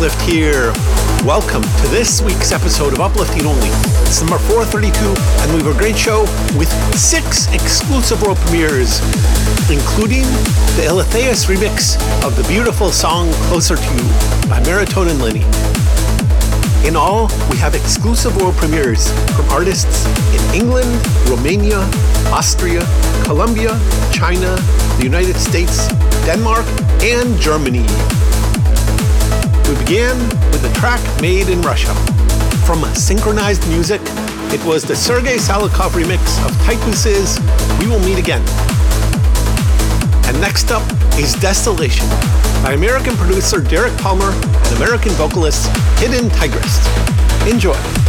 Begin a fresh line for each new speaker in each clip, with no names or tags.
Uplift
here. Welcome to this week's episode of Uplifting Only. It's number 432, and we have a great show with six exclusive world premieres, including the Eletheus remix of the beautiful song Closer to You by Maritone and Linney. In all, we have exclusive world premieres from artists in England, Romania, Austria, Colombia, China, the United States, Denmark, and Germany. We began with a track made in Russia. From Synchronized Music, it was the Sergei Salikov remix of Typhus's We Will Meet Again. And next up is Destillation by American producer Derek Palmer and American vocalist Hidden Tigress. Enjoy.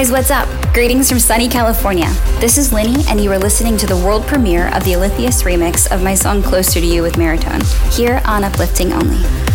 Guys, what's up? Greetings from sunny California. This is Linney, and you are listening to the world premiere of the Alithhius remix of my song Closer to You with Maritone, here on Uplifting Only.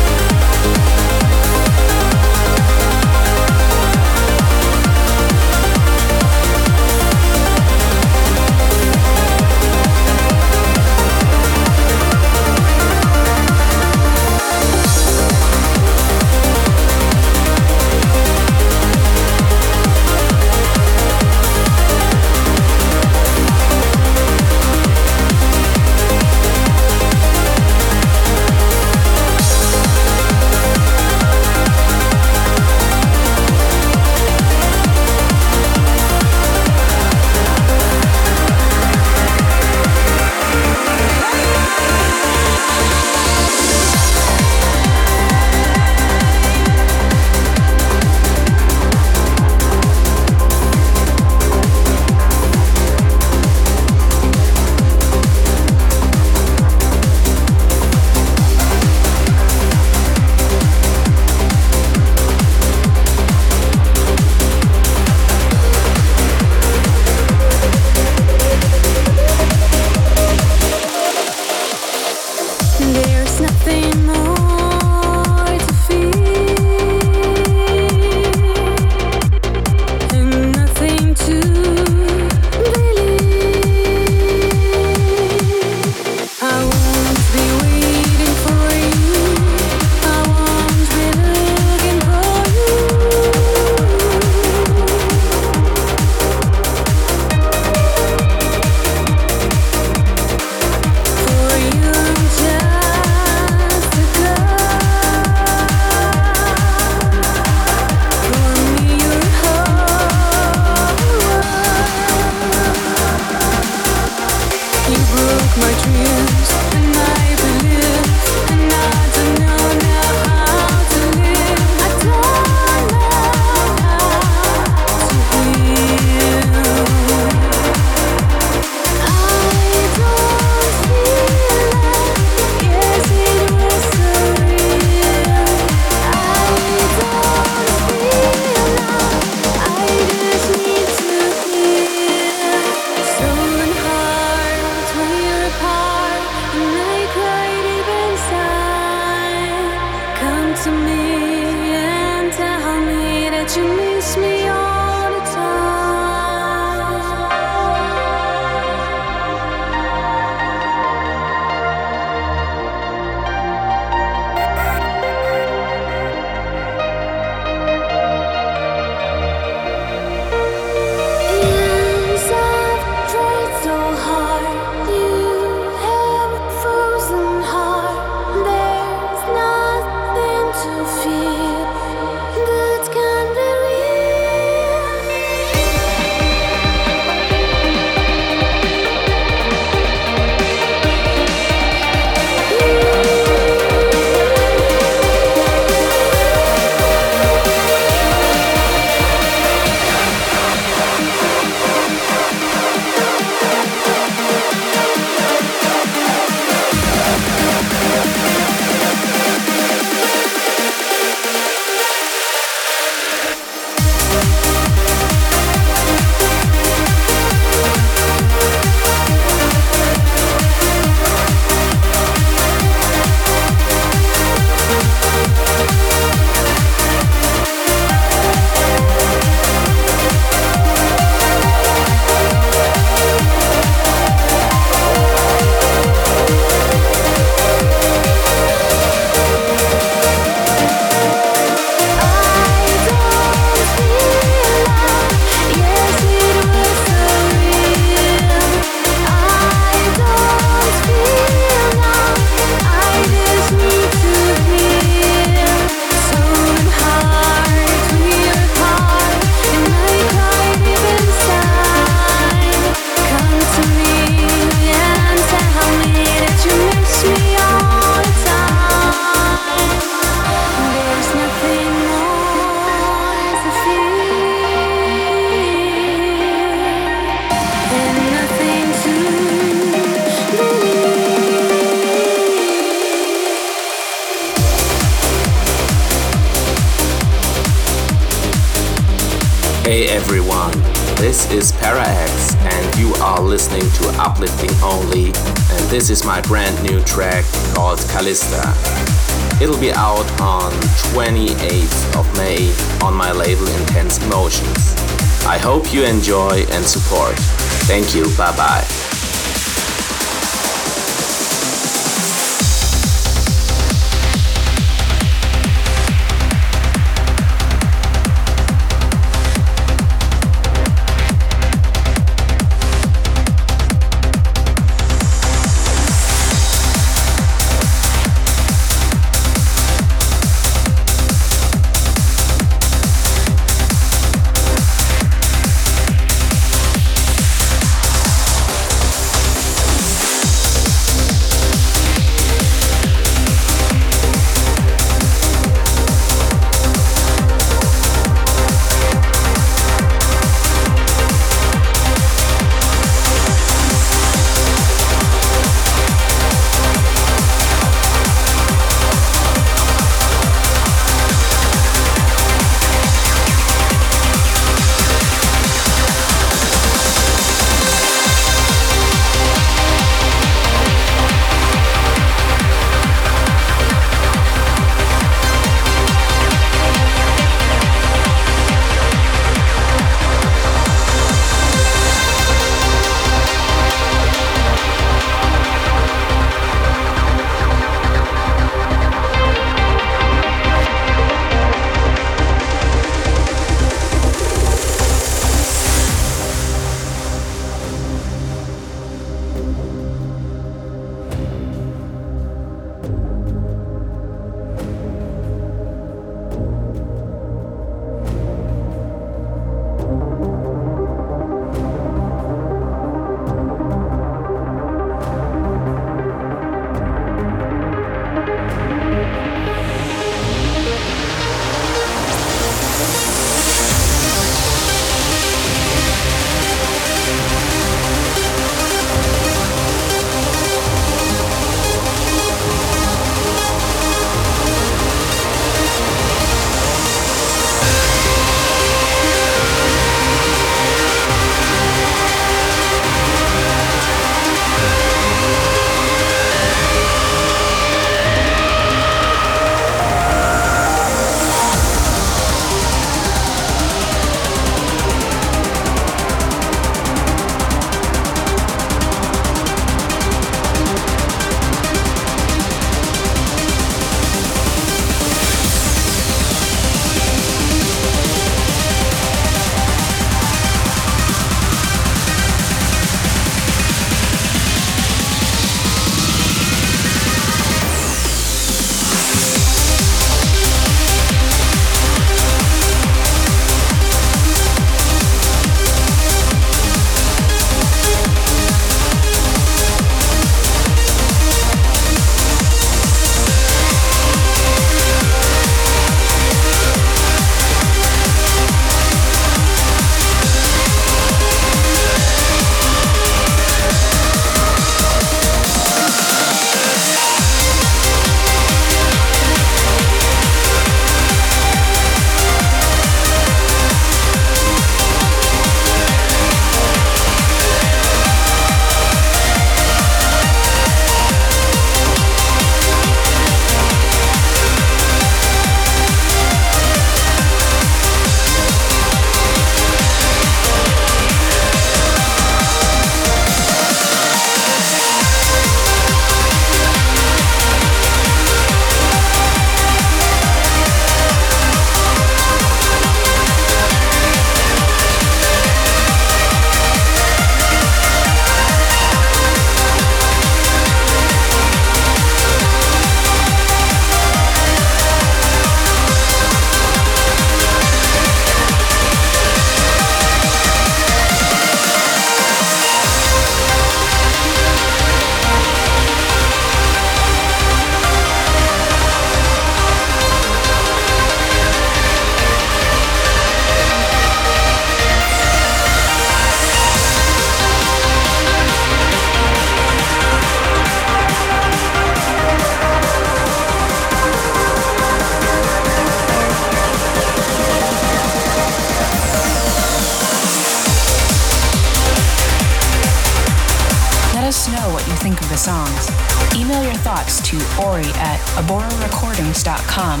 Us know what you think of the songs. Email your thoughts to ori at aborarecordings.com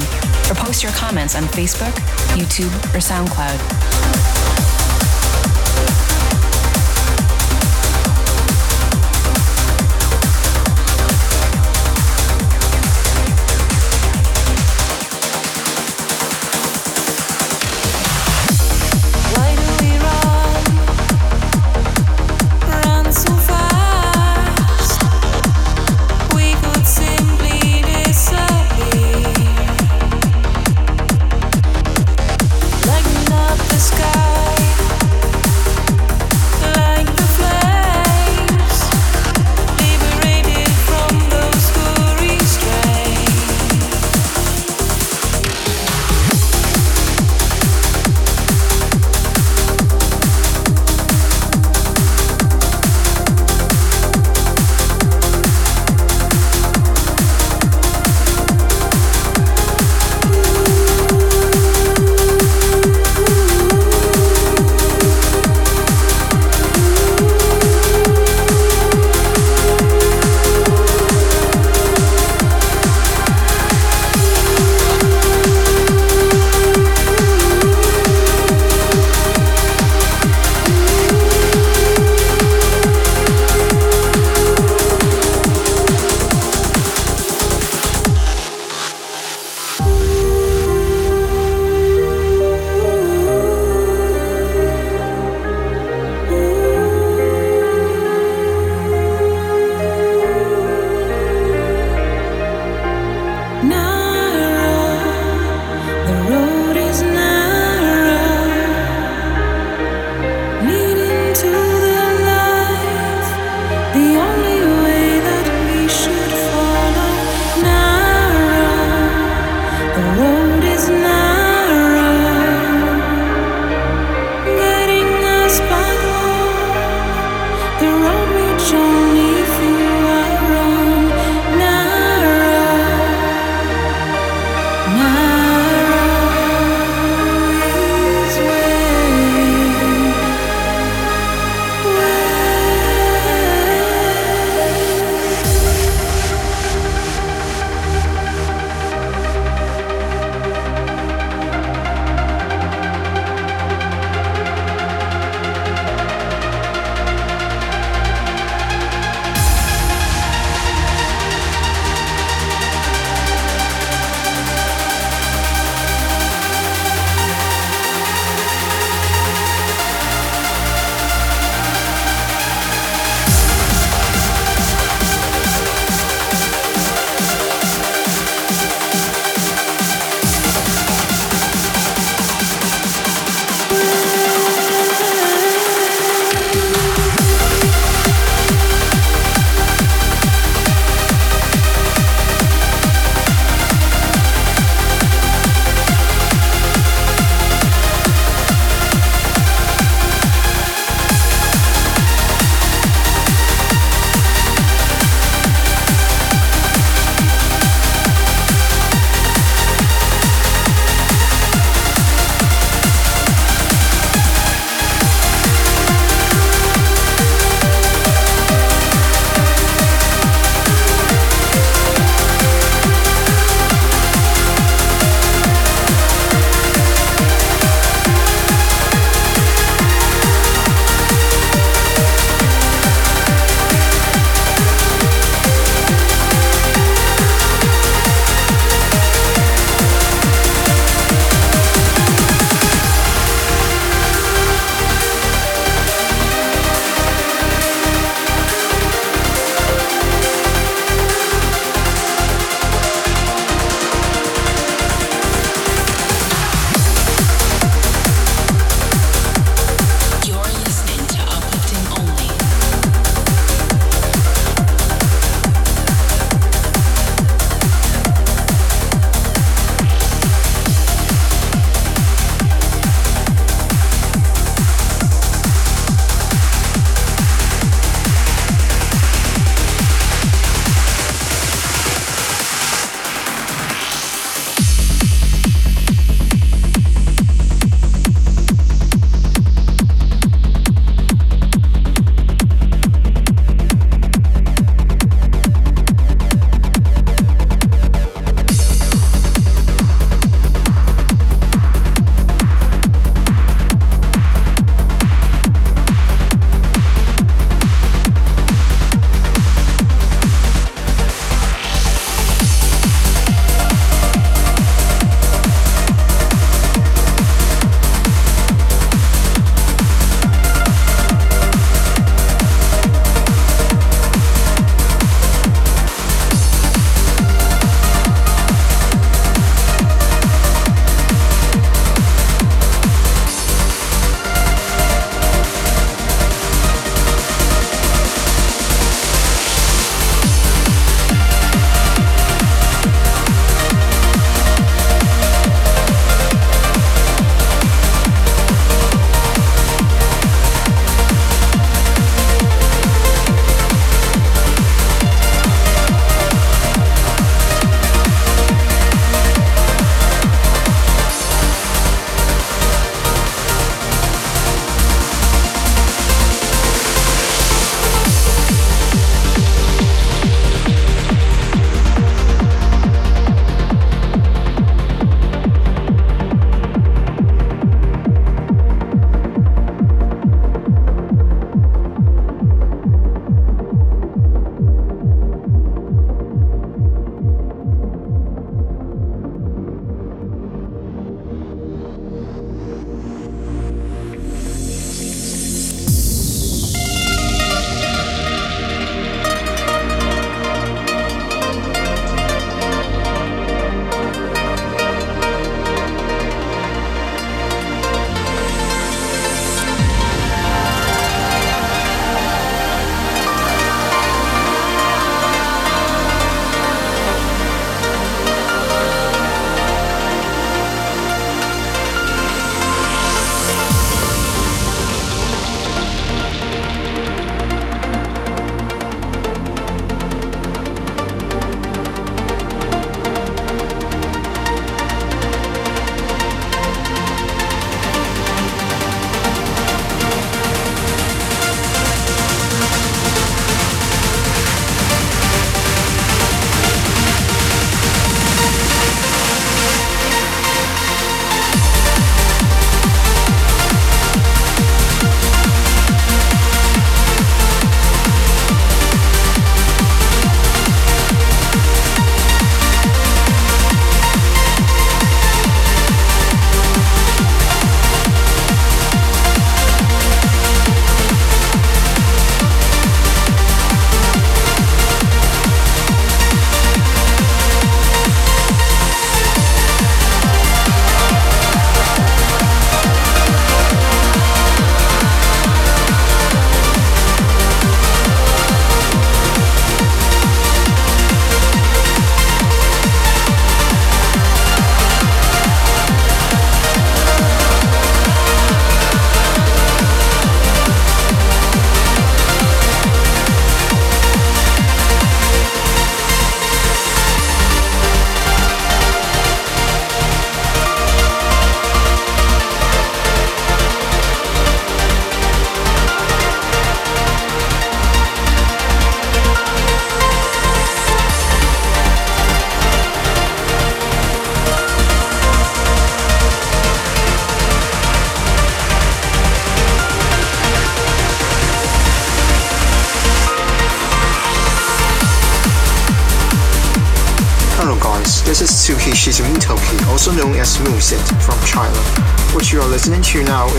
or post your comments on Facebook, YouTube, or SoundCloud.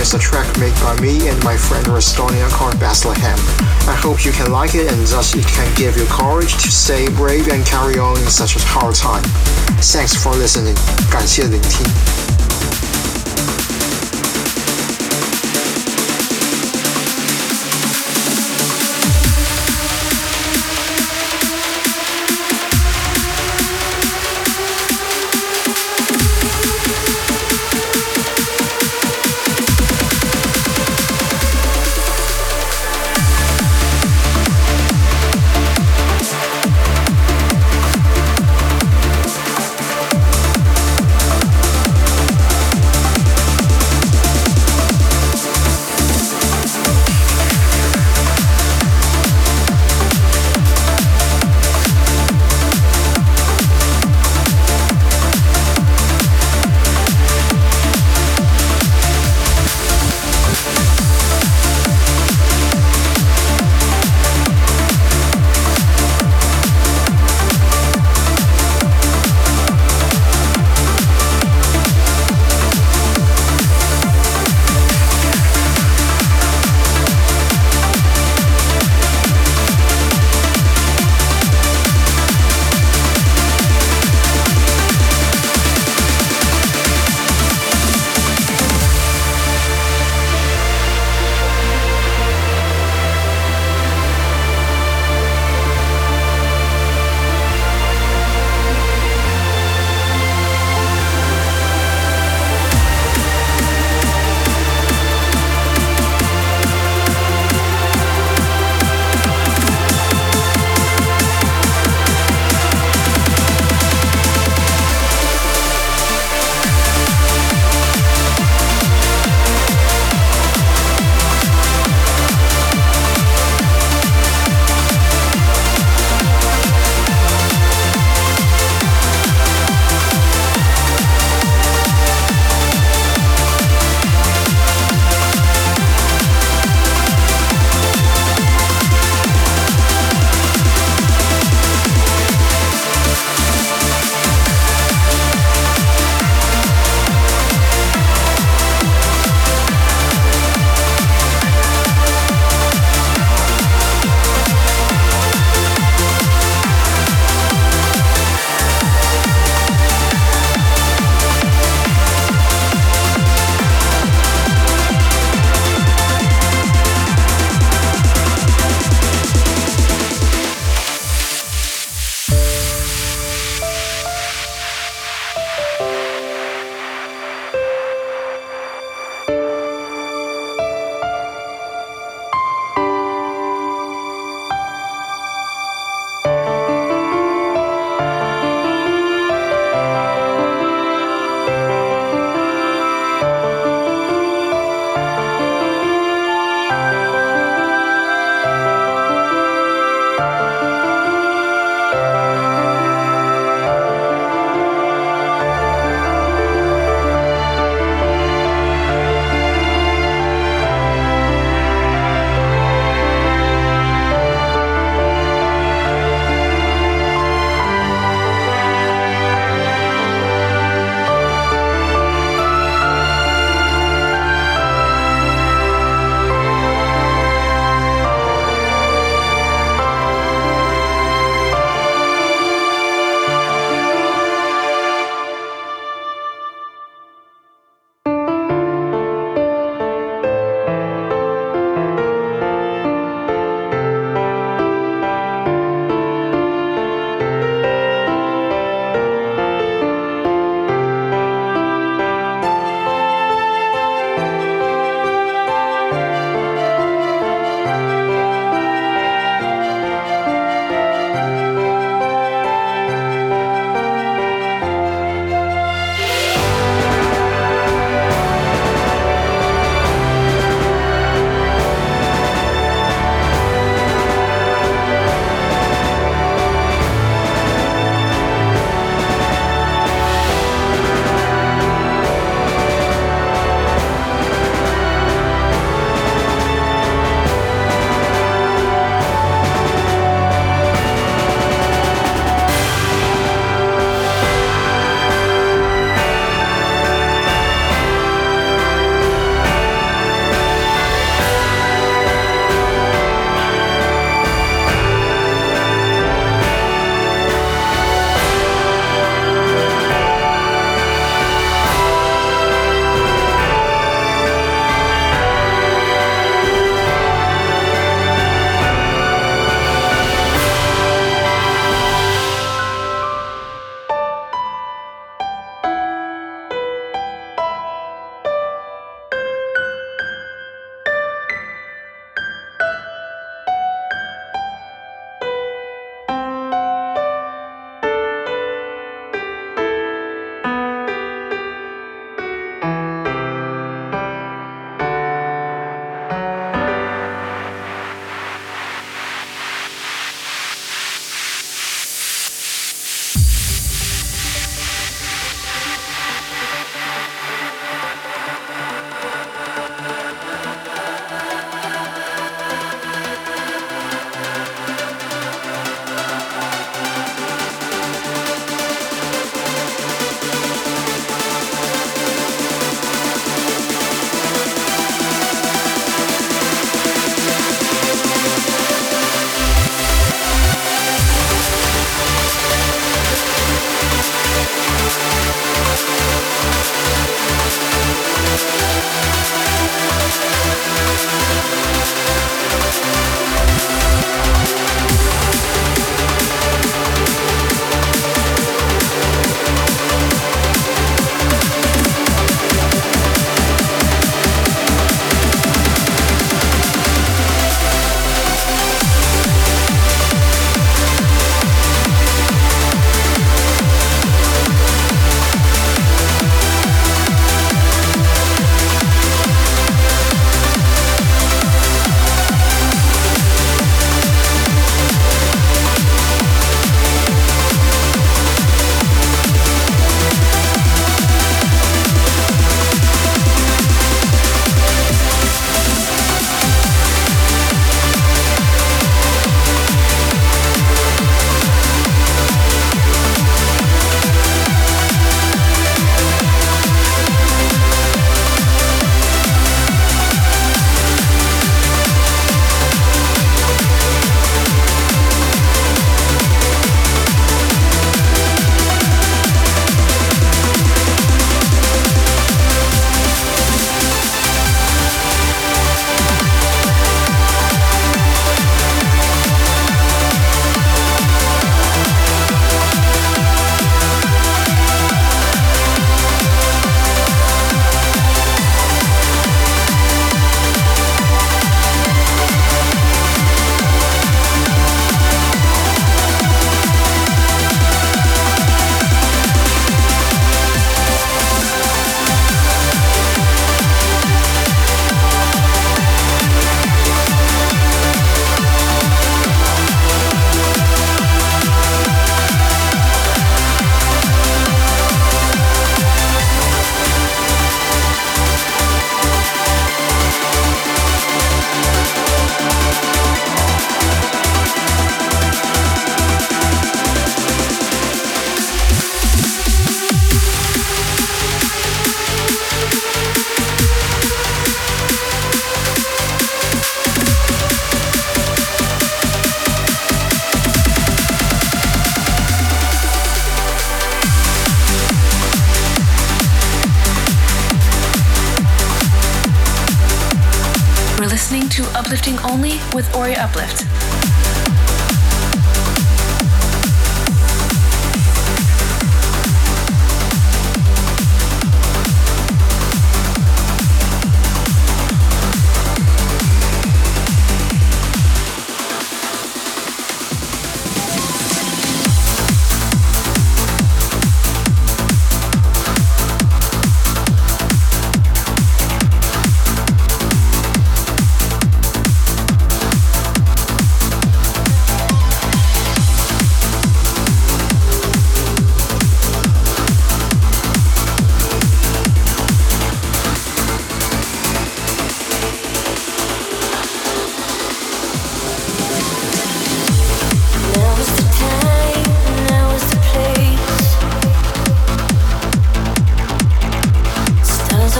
is a track made by me and my friend Restonia called Bethlehem. I hope you can like it and thus it can give you courage to stay brave and carry on in such a hard time. Thanks for listening. 感谢聆听。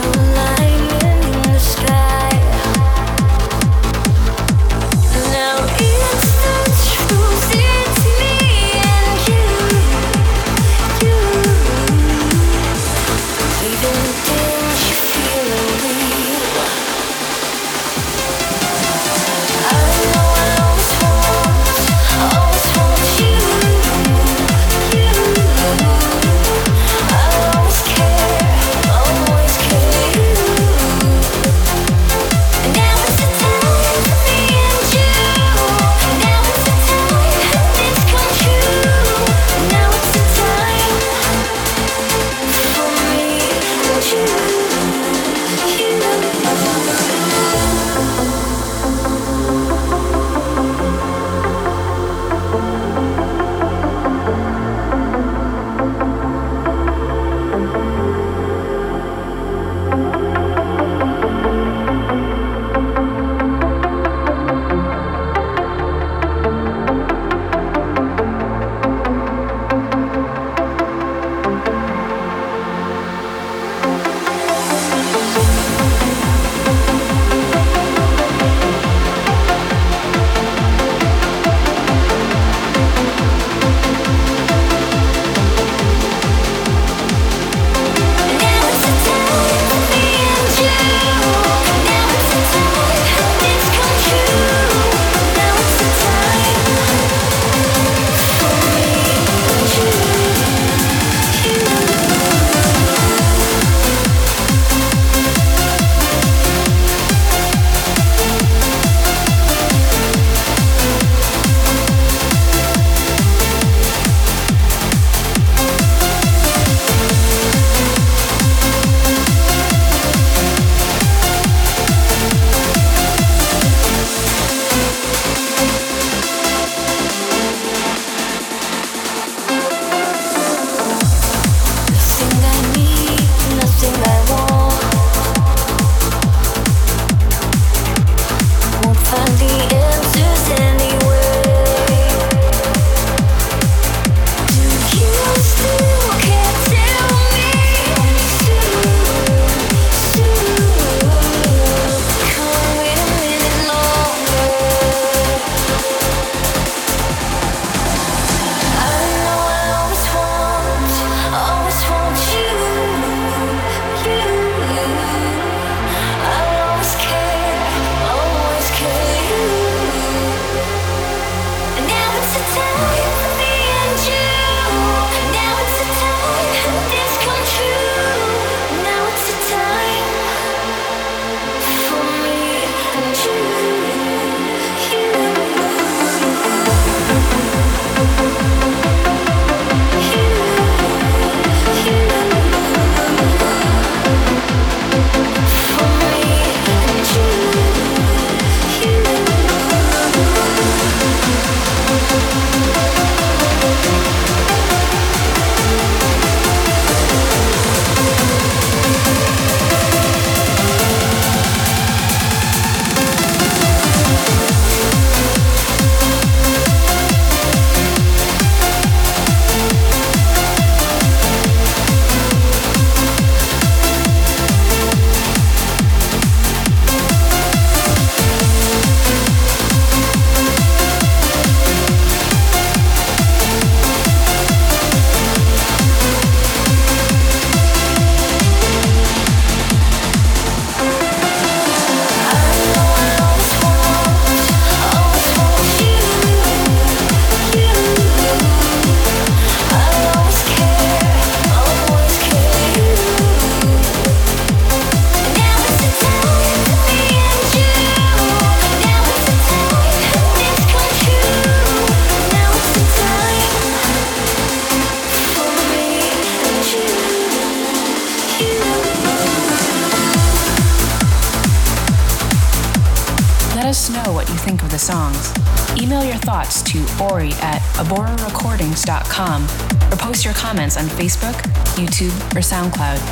hours or SoundCloud.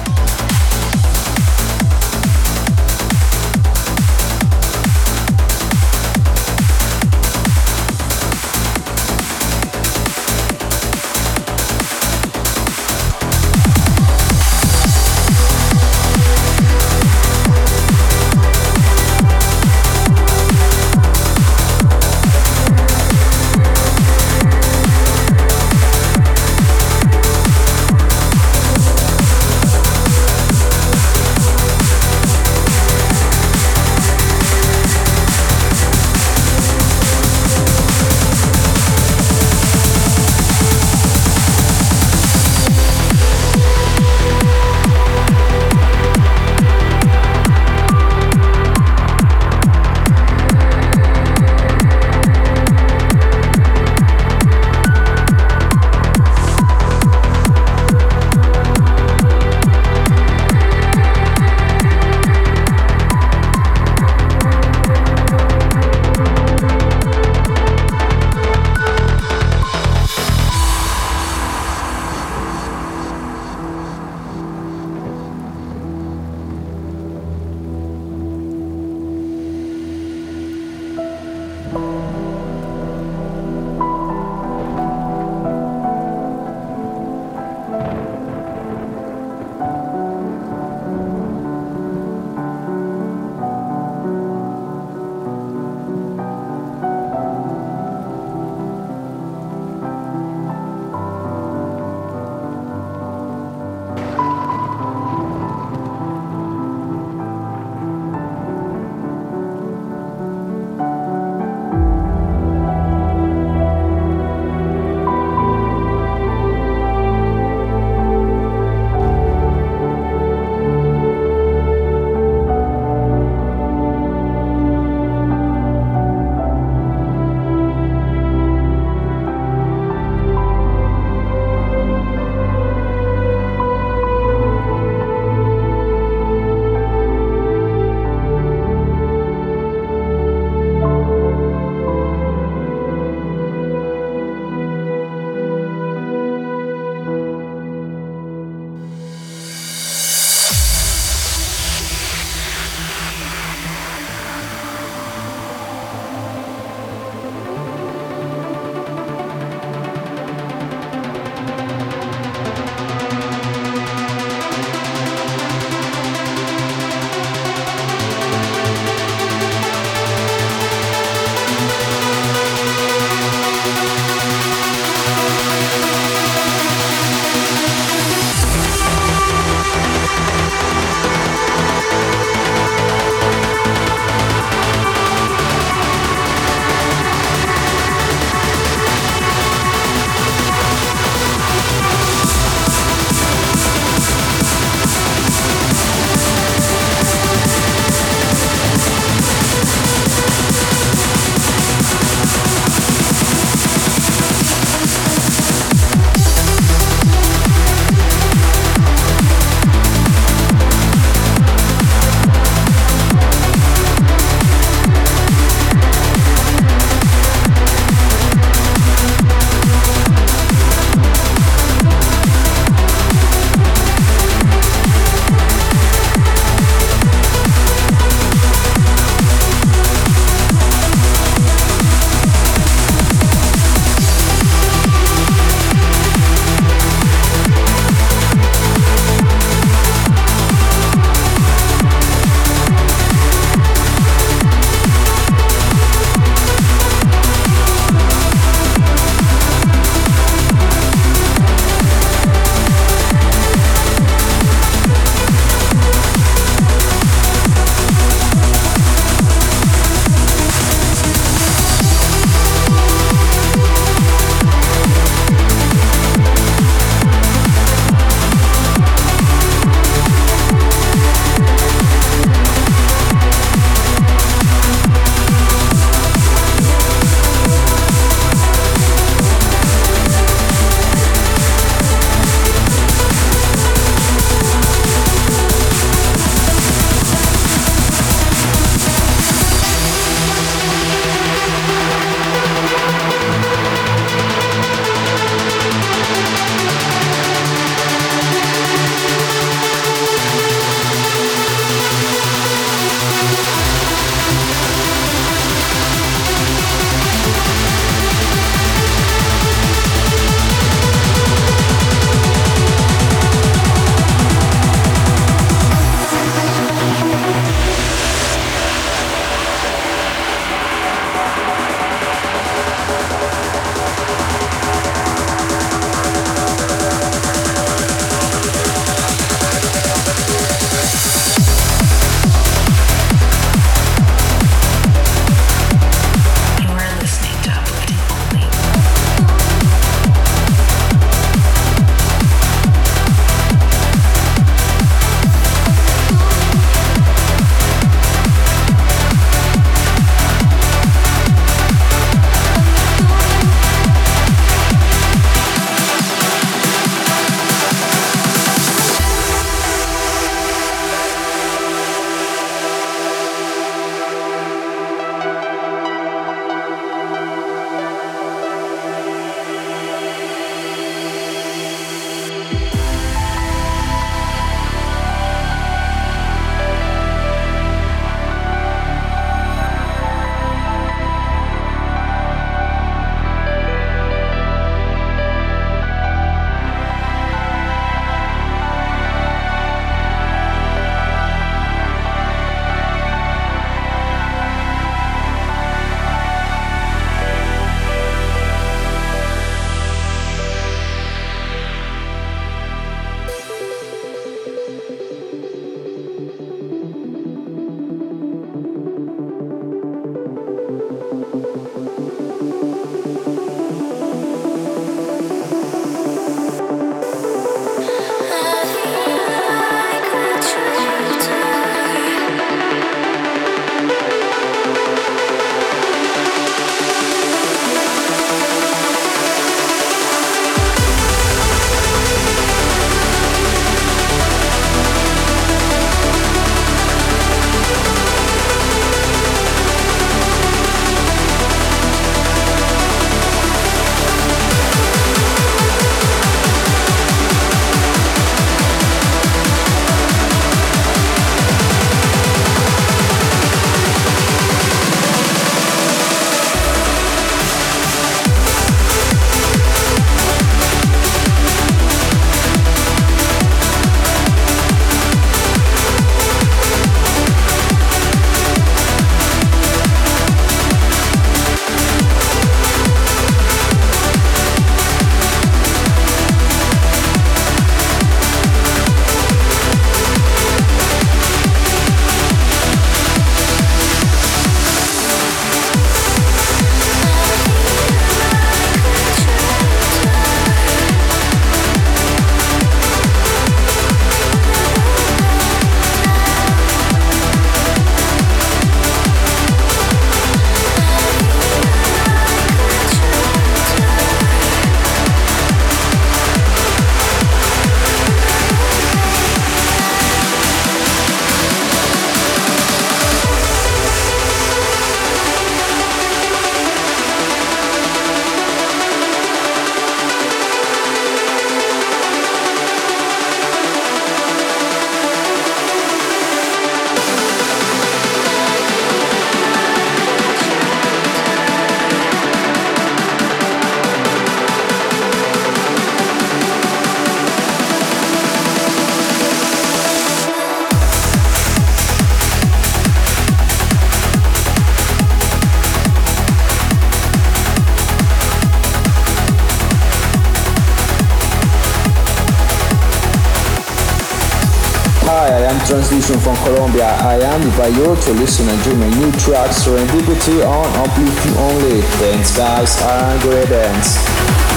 Am Translution from Colombia. I am you to listen and to my new track Serendipity on Uplifting Only. Thanks guys and great dance.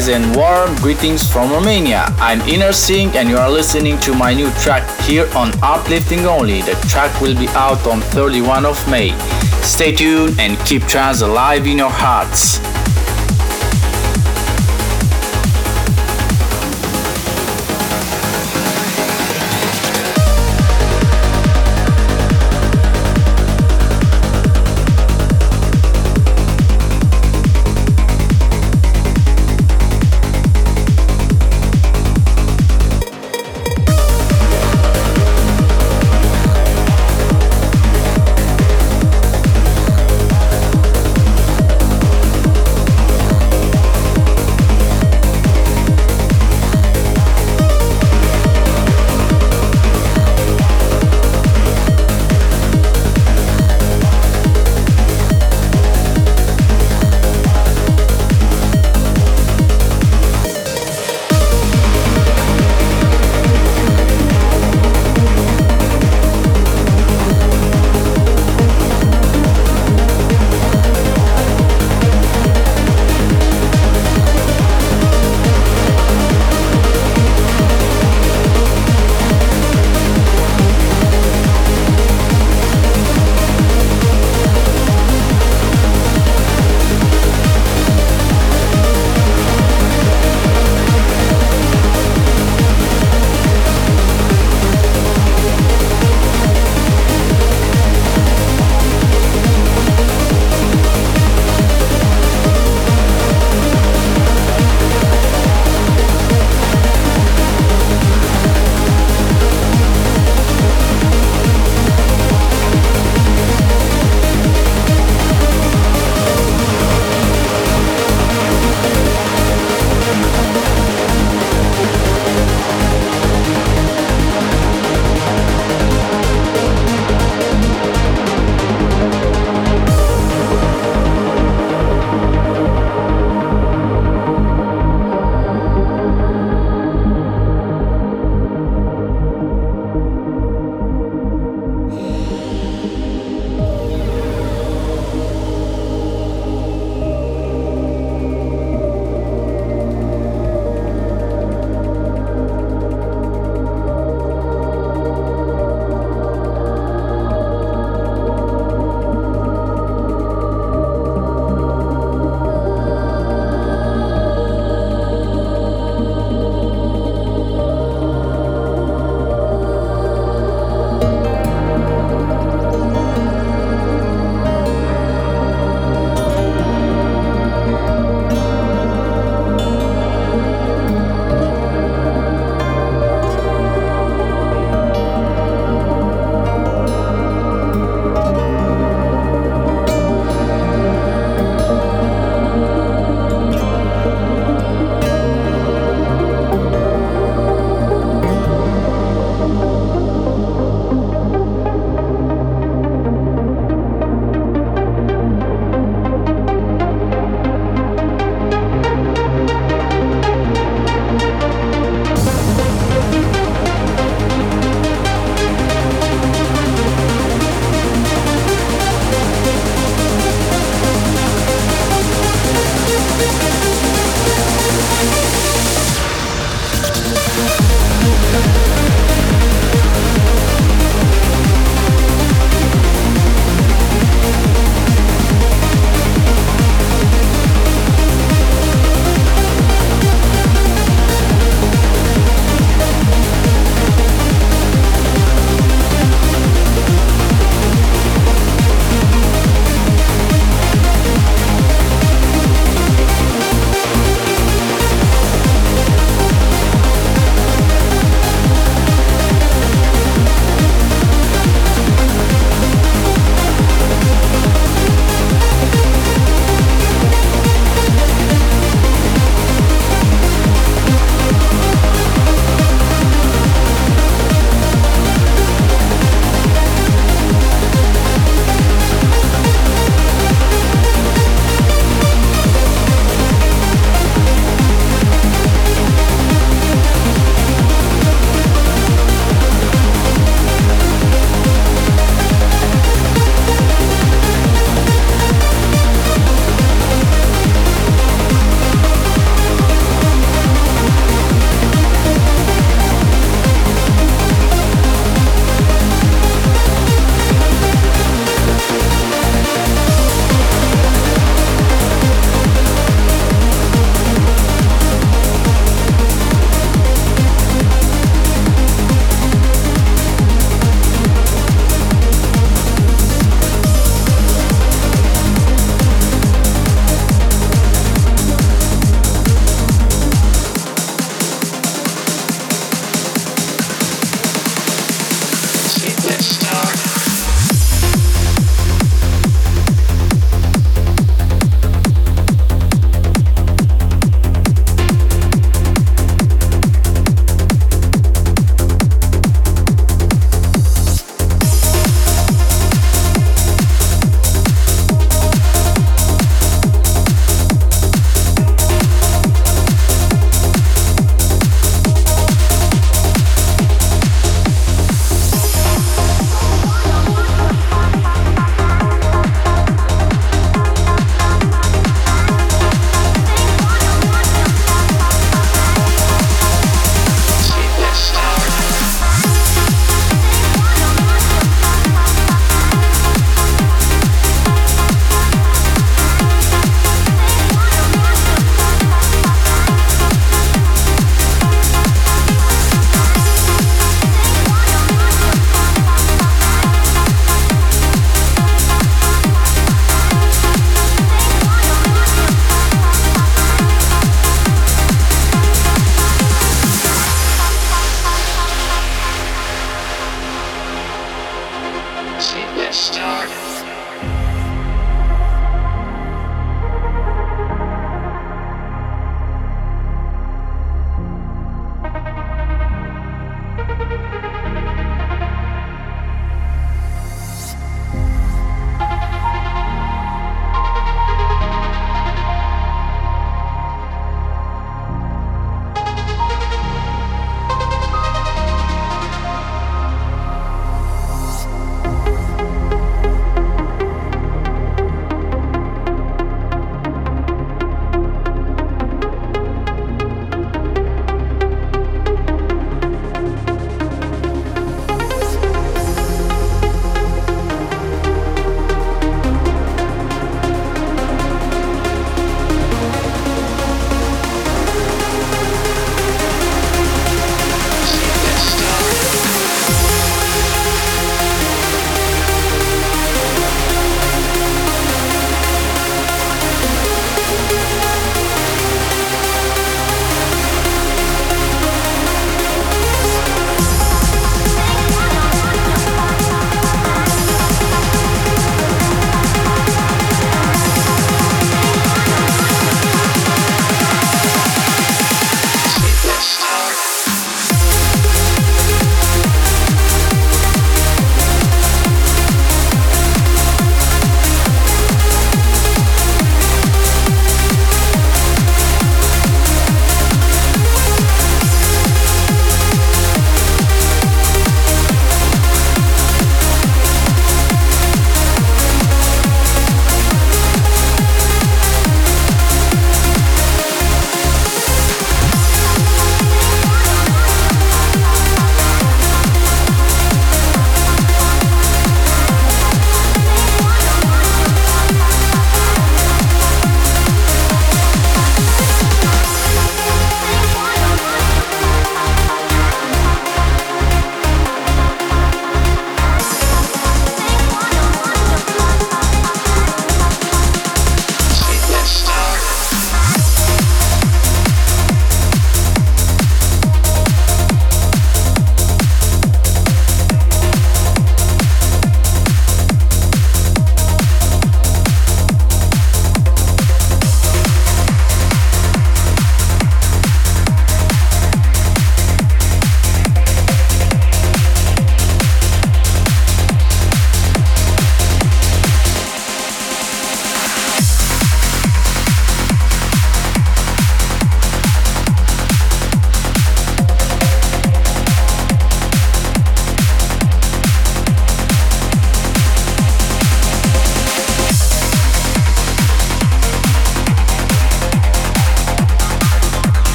Guys and warm greetings from Romania. I'm Inner Sync and you are listening to my new track here on Uplifting Only. The track will be out on 31 of May. Stay tuned and keep trance alive in your hearts.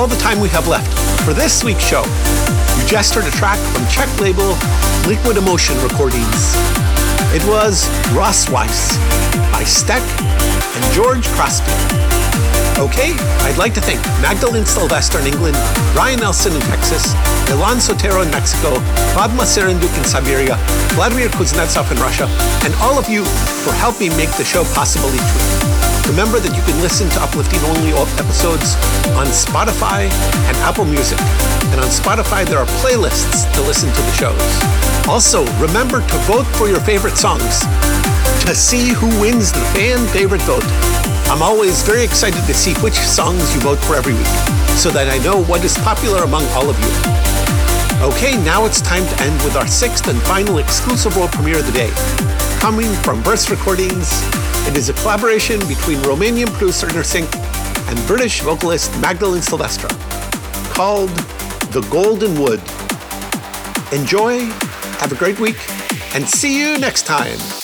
All the time we have left for this week's show. You just heard a track from Czech label Liquid Emotion Recordings. It was Ross Weiss by Steck and George Crosby. Okay, I'd like to thank Magdalene Sylvester in England, Ryan Nelson in Texas, Ilan Sotero in Mexico, Padma Serenduk in Siberia, Vladimir Kuznetsov in Russia, and all of you for helping make the show possible each week. Remember that you can listen to Uplifting Only episodes on Spotify and Apple Music. And on Spotify, there are playlists to listen to the shows. Also, remember to vote for your favorite songs to see who wins the fan favorite vote. I'm always very excited to see which songs you vote for every week so that I know what is popular among all of you. Okay, now it's time to end with our sixth and final exclusive world premiere of the day. Coming from Burst Recordings, it is a collaboration between Romanian producer Inner Sync and British vocalist Magdalene Silvestre called The Golden Wood. Enjoy, have a great week, and see you next time.